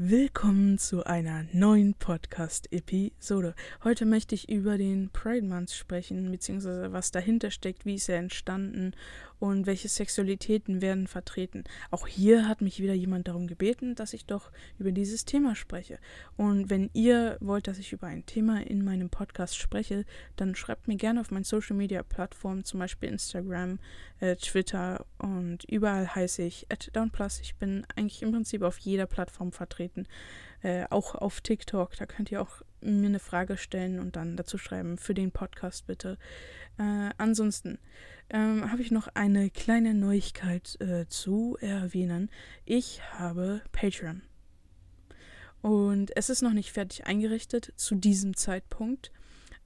Willkommen zu einer neuen Podcast-Episode. Heute möchte ich über den Pride Month sprechen, beziehungsweise was dahinter steckt, wie ist er entstanden und welche Sexualitäten werden vertreten. Auch hier hat mich wieder jemand darum gebeten, dass ich doch über dieses Thema spreche. Und wenn ihr wollt, dass ich über ein Thema in meinem Podcast spreche, dann schreibt mir gerne auf meinen Social Media Plattformen, zum Beispiel Instagram, äh, Twitter und überall heiße ich @downplus. Ich bin eigentlich im Prinzip auf jeder Plattform vertreten, äh, auch auf TikTok. Da könnt ihr auch mir eine Frage stellen und dann dazu schreiben für den Podcast bitte. Äh, ansonsten ähm, habe ich noch eine kleine Neuigkeit äh, zu erwähnen. Ich habe Patreon. Und es ist noch nicht fertig eingerichtet zu diesem Zeitpunkt.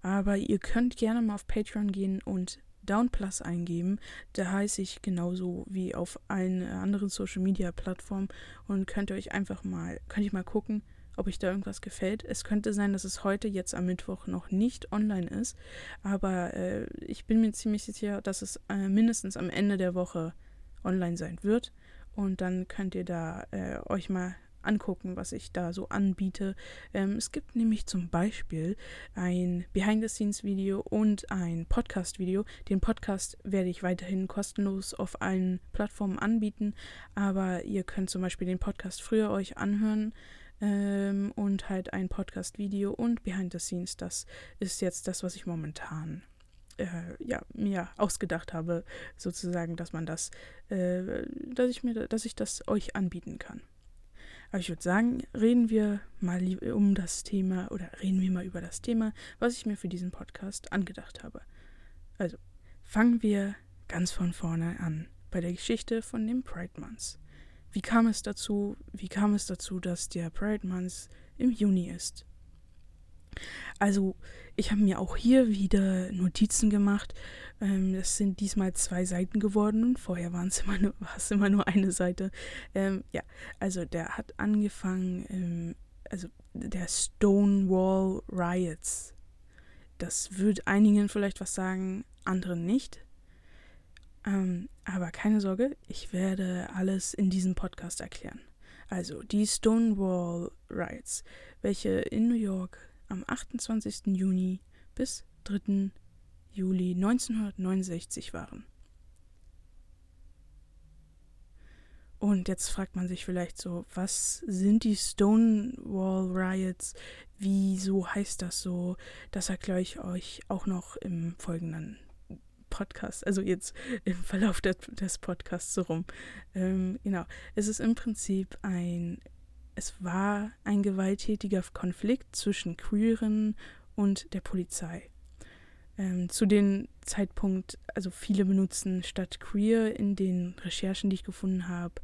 Aber ihr könnt gerne mal auf Patreon gehen und Downplus eingeben. Da heiße ich genauso wie auf allen anderen Social Media Plattformen und könnt ihr euch einfach mal, könnt ihr mal gucken, ob euch da irgendwas gefällt. Es könnte sein, dass es heute jetzt am Mittwoch noch nicht online ist, aber äh, ich bin mir ziemlich sicher, dass es äh, mindestens am Ende der Woche online sein wird. Und dann könnt ihr da äh, euch mal angucken, was ich da so anbiete. Ähm, es gibt nämlich zum Beispiel ein Behind-the-Scenes-Video und ein Podcast-Video. Den Podcast werde ich weiterhin kostenlos auf allen Plattformen anbieten, aber ihr könnt zum Beispiel den Podcast früher euch anhören ähm, und halt ein Podcast-Video und Behind the Scenes. Das ist jetzt das, was ich momentan äh, ja, mir ausgedacht habe, sozusagen, dass man das, äh, dass ich mir, dass ich das euch anbieten kann. Aber ich würde sagen, reden wir mal um das Thema oder reden wir mal über das Thema, was ich mir für diesen Podcast angedacht habe. Also, fangen wir ganz von vorne an bei der Geschichte von dem Pride Month. Wie kam es dazu? Wie kam es dazu, dass der Pride Month im Juni ist? Also, ich habe mir auch hier wieder Notizen gemacht. Ähm, das sind diesmal zwei Seiten geworden vorher waren es immer nur, war immer nur eine Seite. Ähm, ja, also der hat angefangen, ähm, also der Stonewall Riots. Das wird einigen vielleicht was sagen, anderen nicht. Ähm, aber keine Sorge, ich werde alles in diesem Podcast erklären. Also die Stonewall Riots, welche in New York am 28. Juni bis 3. Juli 1969 waren. Und jetzt fragt man sich vielleicht so, was sind die Stonewall Riots? Wieso heißt das so? Das erkläre ich euch auch noch im folgenden Podcast, also jetzt im Verlauf des, des Podcasts so rum. Ähm, genau, es ist im Prinzip ein, es war ein gewalttätiger Konflikt zwischen Queeren und der Polizei. Ähm, zu dem Zeitpunkt, also viele benutzen statt queer in den Recherchen, die ich gefunden habe,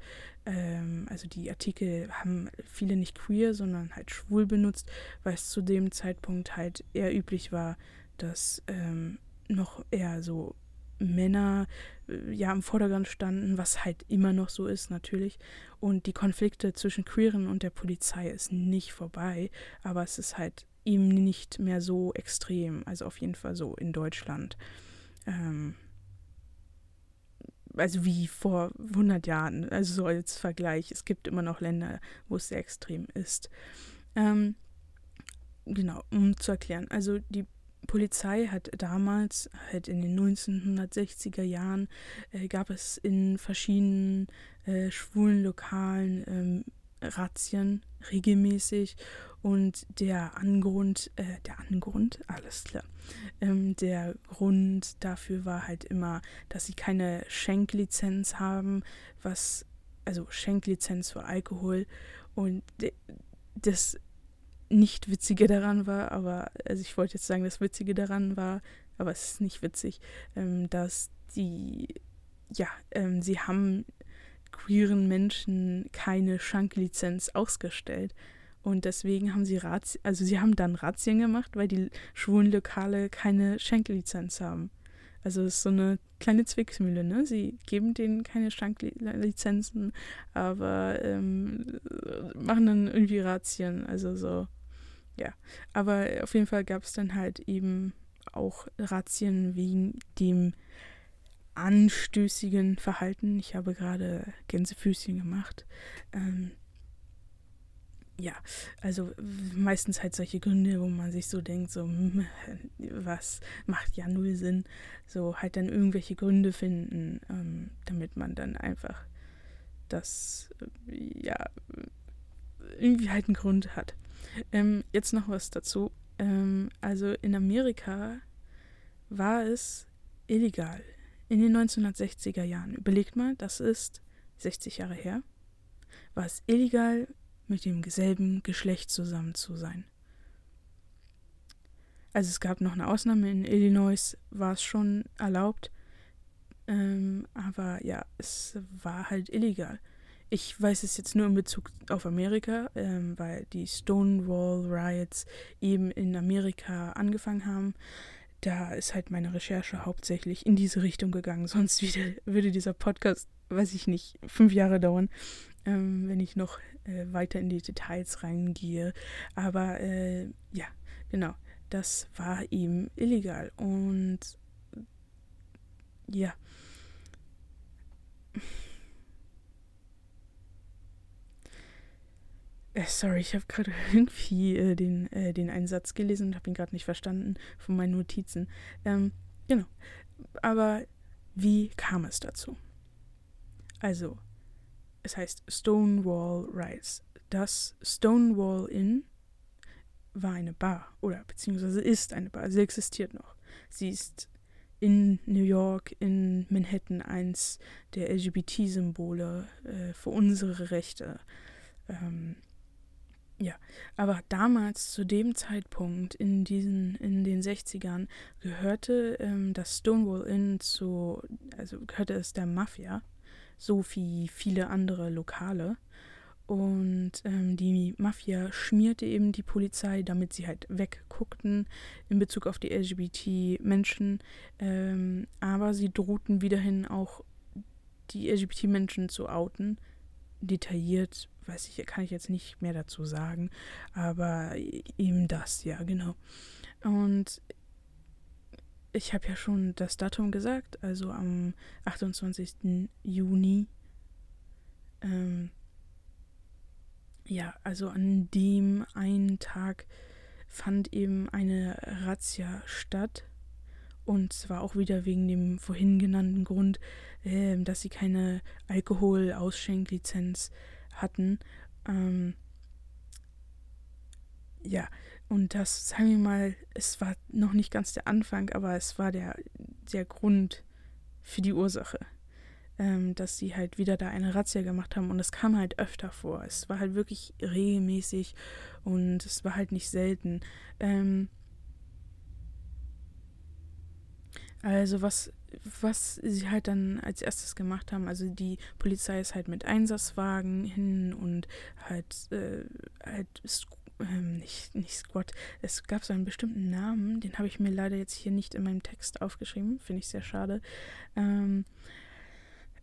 ähm, also die Artikel haben viele nicht queer, sondern halt schwul benutzt, weil es zu dem Zeitpunkt halt eher üblich war, dass ähm, noch eher so Männer äh, ja im Vordergrund standen, was halt immer noch so ist natürlich. Und die Konflikte zwischen Queeren und der Polizei ist nicht vorbei, aber es ist halt eben nicht mehr so extrem, also auf jeden Fall so in Deutschland. Ähm, also wie vor 100 Jahren, also so als Vergleich. Es gibt immer noch Länder, wo es sehr extrem ist. Ähm, genau, um zu erklären. Also die Polizei hat damals, halt in den 1960er Jahren, äh, gab es in verschiedenen äh, schwulen Lokalen ähm, Razzien regelmäßig. Und der Angrund, äh, der Angrund, alles klar, ähm, der Grund dafür war halt immer, dass sie keine Schenklizenz haben, was, also Schenklizenz für Alkohol. Und das nicht Witzige daran war, aber, also ich wollte jetzt sagen, das Witzige daran war, aber es ist nicht witzig, ähm, dass die, ja, ähm, sie haben queeren Menschen keine Schanklizenz ausgestellt. Und deswegen haben sie Razzien, also sie haben dann Razzien gemacht, weil die schwulen Lokale keine Schenklizenz haben. Also es ist so eine kleine Zwicksmühle, ne? Sie geben denen keine Schenklizenzen, aber ähm, machen dann irgendwie Razzien. Also so ja, aber auf jeden Fall gab es dann halt eben auch Razzien wegen dem anstößigen Verhalten. Ich habe gerade Gänsefüßchen gemacht. Ähm, ja, also meistens halt solche Gründe, wo man sich so denkt, so, hm, was macht ja null Sinn. So halt dann irgendwelche Gründe finden, ähm, damit man dann einfach das, äh, ja, irgendwie halt einen Grund hat. Ähm, jetzt noch was dazu. Ähm, also in Amerika war es illegal in den 1960er Jahren. Überlegt mal, das ist 60 Jahre her. War es illegal, mit dem selben Geschlecht zusammen zu sein. Also es gab noch eine Ausnahme, in Illinois war es schon erlaubt, ähm, aber ja, es war halt illegal. Ich weiß es jetzt nur in Bezug auf Amerika, ähm, weil die Stonewall Riots eben in Amerika angefangen haben. Da ist halt meine Recherche hauptsächlich in diese Richtung gegangen. Sonst würde dieser Podcast, weiß ich nicht, fünf Jahre dauern, ähm, wenn ich noch äh, weiter in die Details reingehe. Aber äh, ja, genau, das war eben illegal. Und ja. Sorry, ich habe gerade irgendwie äh, den, äh, den Einsatz gelesen und habe ihn gerade nicht verstanden von meinen Notizen. Ähm, genau. Aber wie kam es dazu? Also, es heißt Stonewall Rise. Das Stonewall Inn war eine Bar oder beziehungsweise ist eine Bar. Sie existiert noch. Sie ist in New York, in Manhattan eins der LGBT-Symbole äh, für unsere Rechte. Ähm, ja, aber damals, zu dem Zeitpunkt, in diesen, in den 60ern, gehörte ähm, das Stonewall Inn zu, also gehörte es der Mafia, so wie viele andere Lokale. Und ähm, die Mafia schmierte eben die Polizei, damit sie halt wegguckten in Bezug auf die LGBT-Menschen. Ähm, aber sie drohten wiederhin auch die LGBT-Menschen zu outen. Detailliert, weiß ich, kann ich jetzt nicht mehr dazu sagen. Aber eben das, ja, genau. Und ich habe ja schon das Datum gesagt, also am 28. Juni. Ähm, ja, also an dem einen Tag fand eben eine Razzia statt. Und zwar auch wieder wegen dem vorhin genannten Grund, äh, dass sie keine Alkoholausschenklizenz hatten. Ähm, ja, und das, sagen wir mal, es war noch nicht ganz der Anfang, aber es war der, der Grund für die Ursache, ähm, dass sie halt wieder da eine Razzia gemacht haben. Und es kam halt öfter vor. Es war halt wirklich regelmäßig und es war halt nicht selten. Ähm, also was, was sie halt dann als erstes gemacht haben, also die Polizei ist halt mit Einsatzwagen hin und halt, äh, halt ähm, nicht, nicht Squad, es gab so einen bestimmten Namen, den habe ich mir leider jetzt hier nicht in meinem Text aufgeschrieben, finde ich sehr schade. Ähm,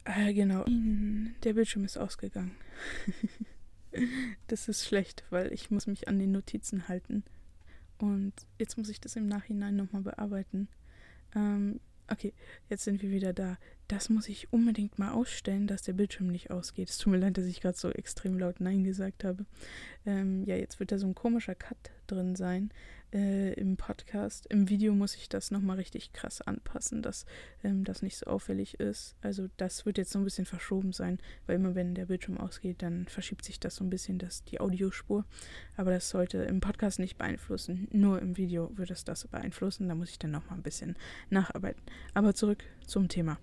äh, genau, der Bildschirm ist ausgegangen. das ist schlecht, weil ich muss mich an den Notizen halten. Und jetzt muss ich das im Nachhinein nochmal bearbeiten. Ähm, okay, jetzt sind wir wieder da das muss ich unbedingt mal ausstellen, dass der Bildschirm nicht ausgeht. Es tut mir leid, dass ich gerade so extrem laut Nein gesagt habe. Ähm, ja, jetzt wird da so ein komischer Cut drin sein äh, im Podcast. Im Video muss ich das nochmal richtig krass anpassen, dass ähm, das nicht so auffällig ist. Also das wird jetzt so ein bisschen verschoben sein, weil immer wenn der Bildschirm ausgeht, dann verschiebt sich das so ein bisschen, das, die Audiospur. Aber das sollte im Podcast nicht beeinflussen. Nur im Video wird es das beeinflussen. Da muss ich dann nochmal ein bisschen nacharbeiten. Aber zurück zum Thema.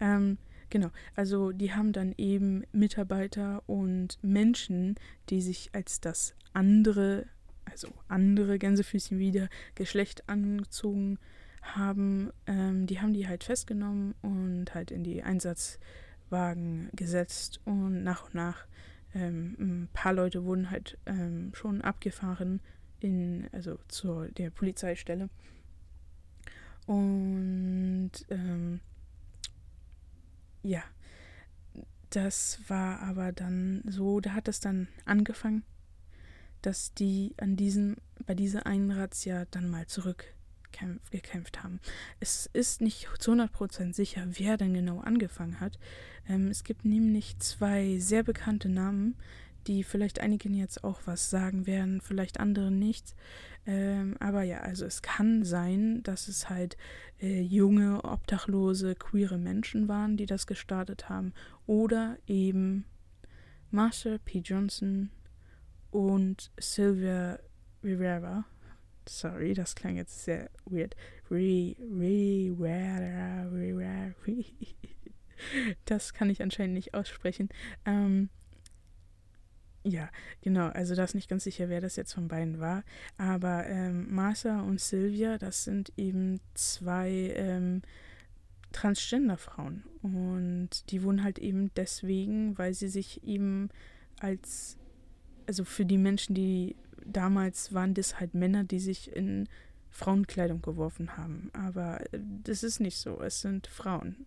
Ähm, genau, also die haben dann eben Mitarbeiter und Menschen, die sich als das andere, also andere Gänsefüßchen wieder Geschlecht angezogen haben, ähm, die haben die halt festgenommen und halt in die Einsatzwagen gesetzt und nach und nach ähm, ein paar Leute wurden halt ähm, schon abgefahren in, also zur der Polizeistelle. Und ähm, ja, das war aber dann so, da hat es dann angefangen, dass die an diesem, bei dieser einen Razzia dann mal zurückgekämpft haben. Es ist nicht zu 100% sicher, wer denn genau angefangen hat. Ähm, es gibt nämlich zwei sehr bekannte Namen, die vielleicht einigen jetzt auch was sagen werden, vielleicht anderen nichts. Ähm, aber ja, also es kann sein, dass es halt äh, junge, obdachlose, queere Menschen waren, die das gestartet haben. Oder eben Marsha P. Johnson und Sylvia Rivera. Sorry, das klang jetzt sehr weird. Rivera, Rivera, Das kann ich anscheinend nicht aussprechen. Ähm, ja, genau. Also da ist nicht ganz sicher, wer das jetzt von beiden war. Aber ähm, Martha und Sylvia, das sind eben zwei ähm, Transgender-Frauen. Und die wurden halt eben deswegen, weil sie sich eben als, also für die Menschen, die damals waren das halt Männer, die sich in Frauenkleidung geworfen haben. Aber äh, das ist nicht so. Es sind Frauen.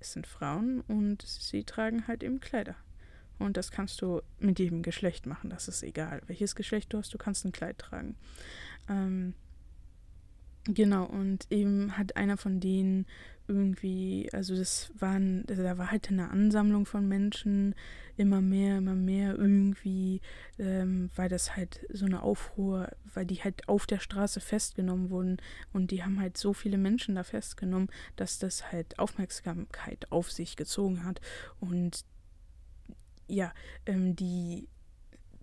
Es sind Frauen und sie tragen halt eben Kleider. Und das kannst du mit jedem Geschlecht machen, das ist egal. Welches Geschlecht du hast, du kannst ein Kleid tragen. Ähm, genau, und eben hat einer von denen irgendwie, also das waren, also da war halt eine Ansammlung von Menschen, immer mehr, immer mehr irgendwie, ähm, weil das halt so eine Aufruhr, weil die halt auf der Straße festgenommen wurden und die haben halt so viele Menschen da festgenommen, dass das halt Aufmerksamkeit auf sich gezogen hat und ja, ähm, die,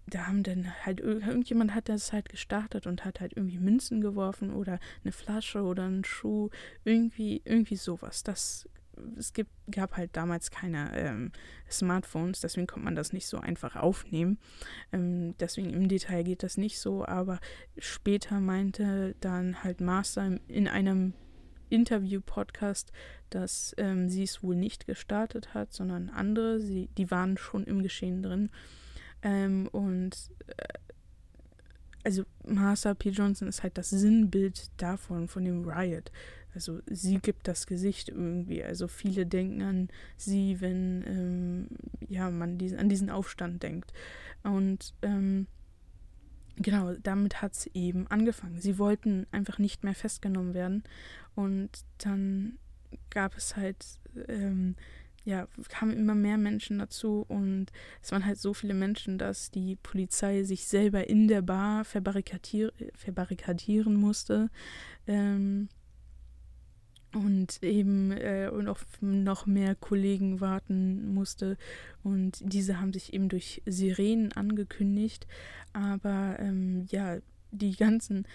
da haben dann halt, irgendjemand hat das halt gestartet und hat halt irgendwie Münzen geworfen oder eine Flasche oder einen Schuh, irgendwie, irgendwie sowas. Das, es gibt, gab halt damals keine ähm, Smartphones, deswegen konnte man das nicht so einfach aufnehmen. Ähm, deswegen im Detail geht das nicht so, aber später meinte dann halt Master in einem Interview-Podcast, dass ähm, sie es wohl nicht gestartet hat, sondern andere, sie, die waren schon im Geschehen drin. Ähm, und äh, also Marsha P. Johnson ist halt das Sinnbild davon, von dem Riot. Also sie gibt das Gesicht irgendwie. Also viele denken an sie, wenn ähm, ja, man diesen, an diesen Aufstand denkt. Und ähm, genau, damit hat es eben angefangen. Sie wollten einfach nicht mehr festgenommen werden. Und dann gab es halt, ähm, ja, kamen immer mehr Menschen dazu und es waren halt so viele Menschen, dass die Polizei sich selber in der Bar verbarrikadier verbarrikadieren musste. Ähm, und eben äh, und auf noch mehr Kollegen warten musste. Und diese haben sich eben durch Sirenen angekündigt. Aber ähm, ja, die ganzen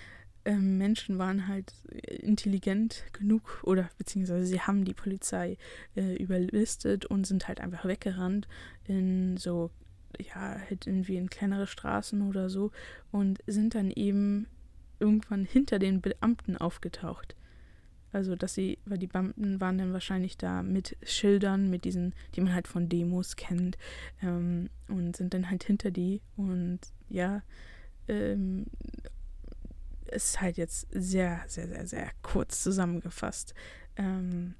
ähm, Menschen waren halt intelligent genug oder beziehungsweise sie haben die Polizei äh, überlistet und sind halt einfach weggerannt in so, ja, halt irgendwie in kleinere Straßen oder so und sind dann eben irgendwann hinter den Beamten aufgetaucht. Also, dass sie, weil die Beamten waren dann wahrscheinlich da mit Schildern, mit diesen, die man halt von Demos kennt, ähm, und sind dann halt hinter die und ja, ähm, ist halt jetzt sehr, sehr, sehr, sehr kurz zusammengefasst. Ähm,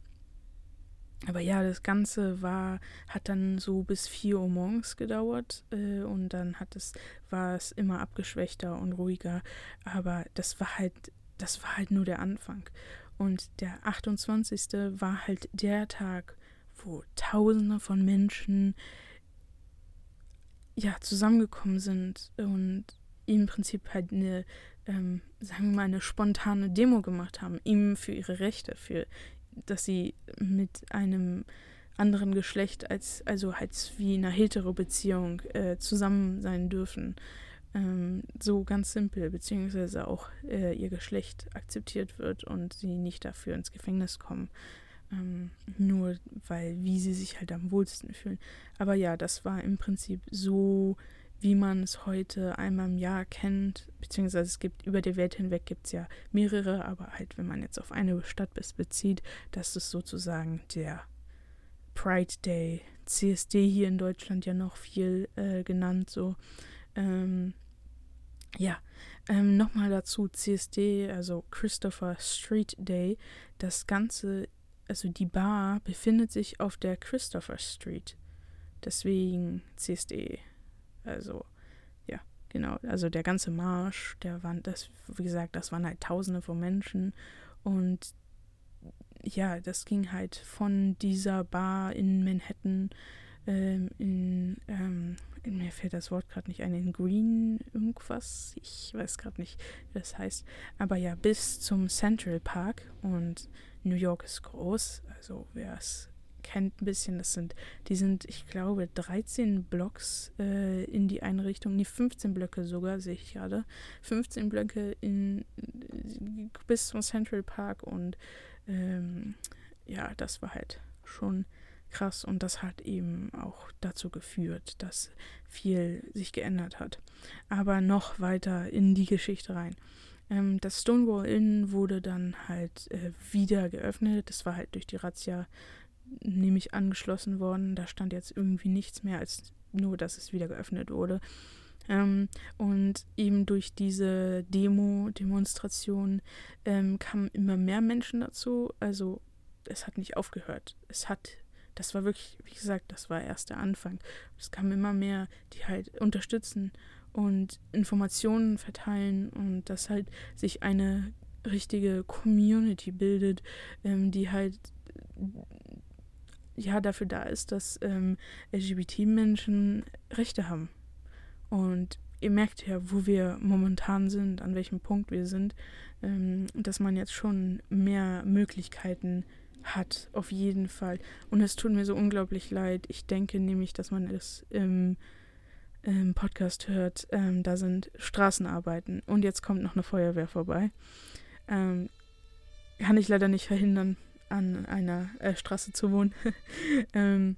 aber ja, das Ganze war, hat dann so bis 4 Uhr morgens gedauert äh, und dann hat es, war es immer abgeschwächter und ruhiger. Aber das war halt, das war halt nur der Anfang. Und der 28. war halt der Tag, wo Tausende von Menschen ja zusammengekommen sind und im Prinzip halt eine ähm, sagen wir mal, eine spontane Demo gemacht haben, ihm für ihre Rechte, für dass sie mit einem anderen Geschlecht als, also als wie in einer Hetero-Beziehung äh, zusammen sein dürfen. Ähm, so ganz simpel, beziehungsweise auch äh, ihr Geschlecht akzeptiert wird und sie nicht dafür ins Gefängnis kommen. Ähm, nur weil, wie sie sich halt am wohlsten fühlen. Aber ja, das war im Prinzip so wie man es heute einmal im Jahr kennt, beziehungsweise es gibt über die Welt hinweg gibt es ja mehrere, aber halt, wenn man jetzt auf eine Stadt bezieht, das ist sozusagen der Pride Day, CSD hier in Deutschland ja noch viel äh, genannt, so. Ähm, ja, ähm, nochmal dazu CSD, also Christopher Street Day. Das Ganze, also die Bar befindet sich auf der Christopher Street. Deswegen CSD. Also, ja, genau. Also der ganze Marsch, der war, das, wie gesagt, das waren halt Tausende von Menschen. Und ja, das ging halt von dieser Bar in Manhattan ähm, in, ähm, mir fällt das Wort gerade nicht ein, in Green irgendwas, ich weiß gerade nicht, wie das heißt, aber ja, bis zum Central Park. Und New York ist groß, also wer es kennt ein bisschen, das sind, die sind, ich glaube, 13 Blocks äh, in die eine Richtung, nee, 15 Blöcke sogar, sehe ich gerade, 15 Blöcke in, bis zum Central Park. Und ähm, ja, das war halt schon krass und das hat eben auch dazu geführt, dass viel sich geändert hat. Aber noch weiter in die Geschichte rein. Ähm, das Stonewall Inn wurde dann halt äh, wieder geöffnet. Das war halt durch die Razzia nämlich angeschlossen worden. Da stand jetzt irgendwie nichts mehr als nur, dass es wieder geöffnet wurde. Ähm, und eben durch diese Demo, Demonstration ähm, kamen immer mehr Menschen dazu. Also es hat nicht aufgehört. Es hat das war wirklich, wie gesagt, das war erst der Anfang. Es kamen immer mehr, die halt unterstützen und Informationen verteilen und dass halt sich eine richtige Community bildet, ähm, die halt ja dafür da ist, dass ähm, LGBT-Menschen Rechte haben. Und ihr merkt ja, wo wir momentan sind, an welchem Punkt wir sind, ähm, dass man jetzt schon mehr Möglichkeiten hat hat, auf jeden Fall. Und es tut mir so unglaublich leid. Ich denke nämlich, dass man es im, im Podcast hört. Ähm, da sind Straßenarbeiten und jetzt kommt noch eine Feuerwehr vorbei. Ähm, kann ich leider nicht verhindern, an einer äh, Straße zu wohnen. ähm,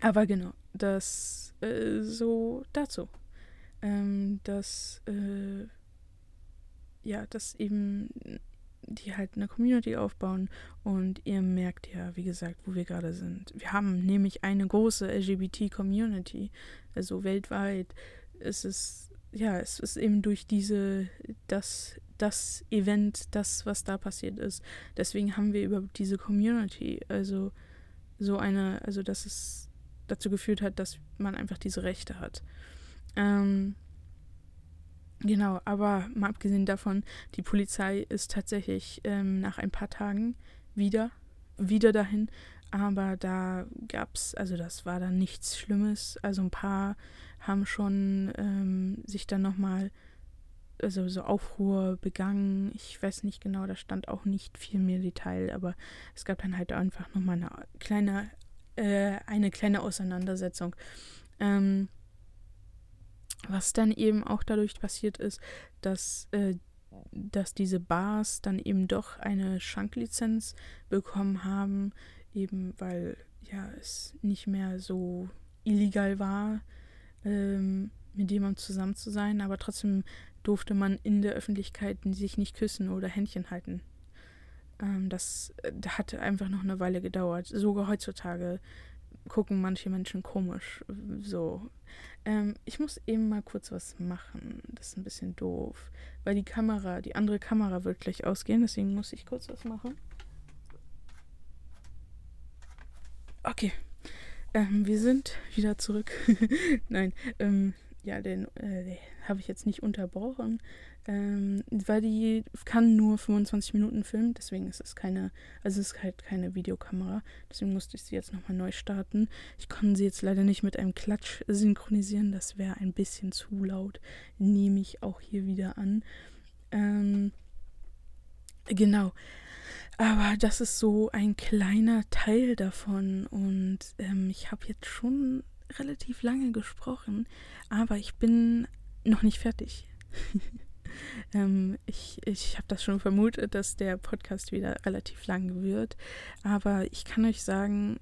aber genau, das äh, so dazu. Ähm, dass äh, ja, dass eben die halt eine Community aufbauen und ihr merkt ja, wie gesagt, wo wir gerade sind. Wir haben nämlich eine große LGBT-Community, also weltweit. Es ist, ja, es ist eben durch diese, das, das Event, das, was da passiert ist. Deswegen haben wir über diese Community, also so eine, also dass es dazu geführt hat, dass man einfach diese Rechte hat. Ähm, Genau, aber mal abgesehen davon, die Polizei ist tatsächlich ähm, nach ein paar Tagen wieder, wieder dahin. Aber da gab es, also das war dann nichts Schlimmes. Also ein paar haben schon ähm, sich dann nochmal, also so Aufruhr begangen. Ich weiß nicht genau, da stand auch nicht viel mehr Detail, aber es gab dann halt einfach nochmal eine kleine, äh, eine kleine Auseinandersetzung. Ähm, was dann eben auch dadurch passiert ist, dass, äh, dass diese Bars dann eben doch eine Schanklizenz bekommen haben, eben weil ja es nicht mehr so illegal war, ähm, mit jemandem zusammen zu sein, aber trotzdem durfte man in der Öffentlichkeit sich nicht küssen oder Händchen halten. Ähm, das, das hat einfach noch eine Weile gedauert. Sogar heutzutage gucken manche Menschen komisch. So. Ähm, ich muss eben mal kurz was machen. Das ist ein bisschen doof. Weil die Kamera, die andere Kamera wird gleich ausgehen, deswegen muss ich kurz was machen. Okay. Ähm, wir sind wieder zurück. Nein, ähm, ja, den, äh, den habe ich jetzt nicht unterbrochen ähm, weil die kann nur 25 Minuten filmen, deswegen ist es keine, also es ist halt keine Videokamera, deswegen musste ich sie jetzt nochmal neu starten. Ich konnte sie jetzt leider nicht mit einem Klatsch synchronisieren, das wäre ein bisschen zu laut, nehme ich auch hier wieder an. Ähm, genau. Aber das ist so ein kleiner Teil davon und ähm, ich habe jetzt schon relativ lange gesprochen, aber ich bin noch nicht fertig. Ähm, ich ich habe das schon vermutet, dass der Podcast wieder relativ lang wird. Aber ich kann euch sagen,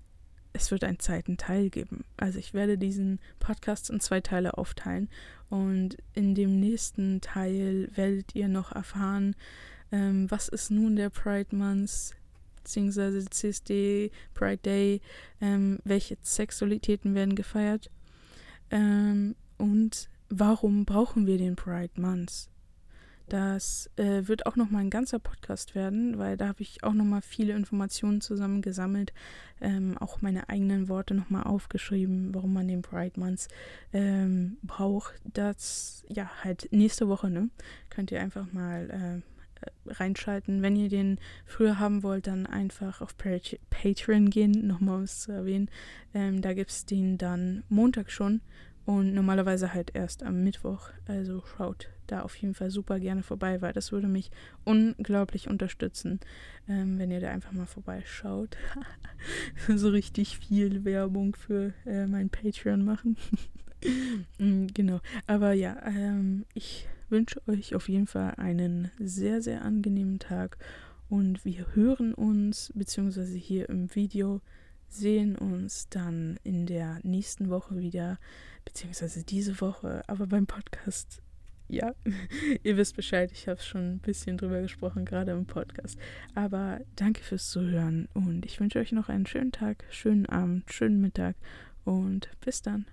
es wird einen zweiten Teil geben. Also ich werde diesen Podcast in zwei Teile aufteilen. Und in dem nächsten Teil werdet ihr noch erfahren, ähm, was ist nun der Pride Month beziehungsweise CSD, Pride Day, ähm, welche Sexualitäten werden gefeiert ähm, und warum brauchen wir den Pride Month? Das äh, wird auch nochmal ein ganzer Podcast werden, weil da habe ich auch nochmal viele Informationen zusammengesammelt, ähm, auch meine eigenen Worte nochmal aufgeschrieben, warum man den Pride Month ähm, braucht. Das, ja, halt nächste Woche, ne? Könnt ihr einfach mal äh, reinschalten. Wenn ihr den früher haben wollt, dann einfach auf Patreon gehen, nochmal um es zu erwähnen. Ähm, da gibt es den dann Montag schon Und normalerweise halt erst am Mittwoch. Also schaut da auf jeden Fall super gerne vorbei, weil das würde mich unglaublich unterstützen, ähm, wenn ihr da einfach mal vorbeischaut. so richtig viel Werbung für äh, mein Patreon machen. Mm, genau. Aber ja, ähm, ich wünsche euch auf jeden Fall einen sehr, sehr angenehmen Tag und wir hören uns, beziehungsweise hier im Video sehen uns dann in der nächsten Woche wieder, beziehungsweise diese Woche, aber beim Podcast. Ja, ihr wisst Bescheid, ich habe schon ein bisschen drüber gesprochen, gerade im Podcast. Aber danke fürs Zuhören und ich wünsche euch noch einen schönen Tag, schönen Abend, schönen Mittag und bis dann.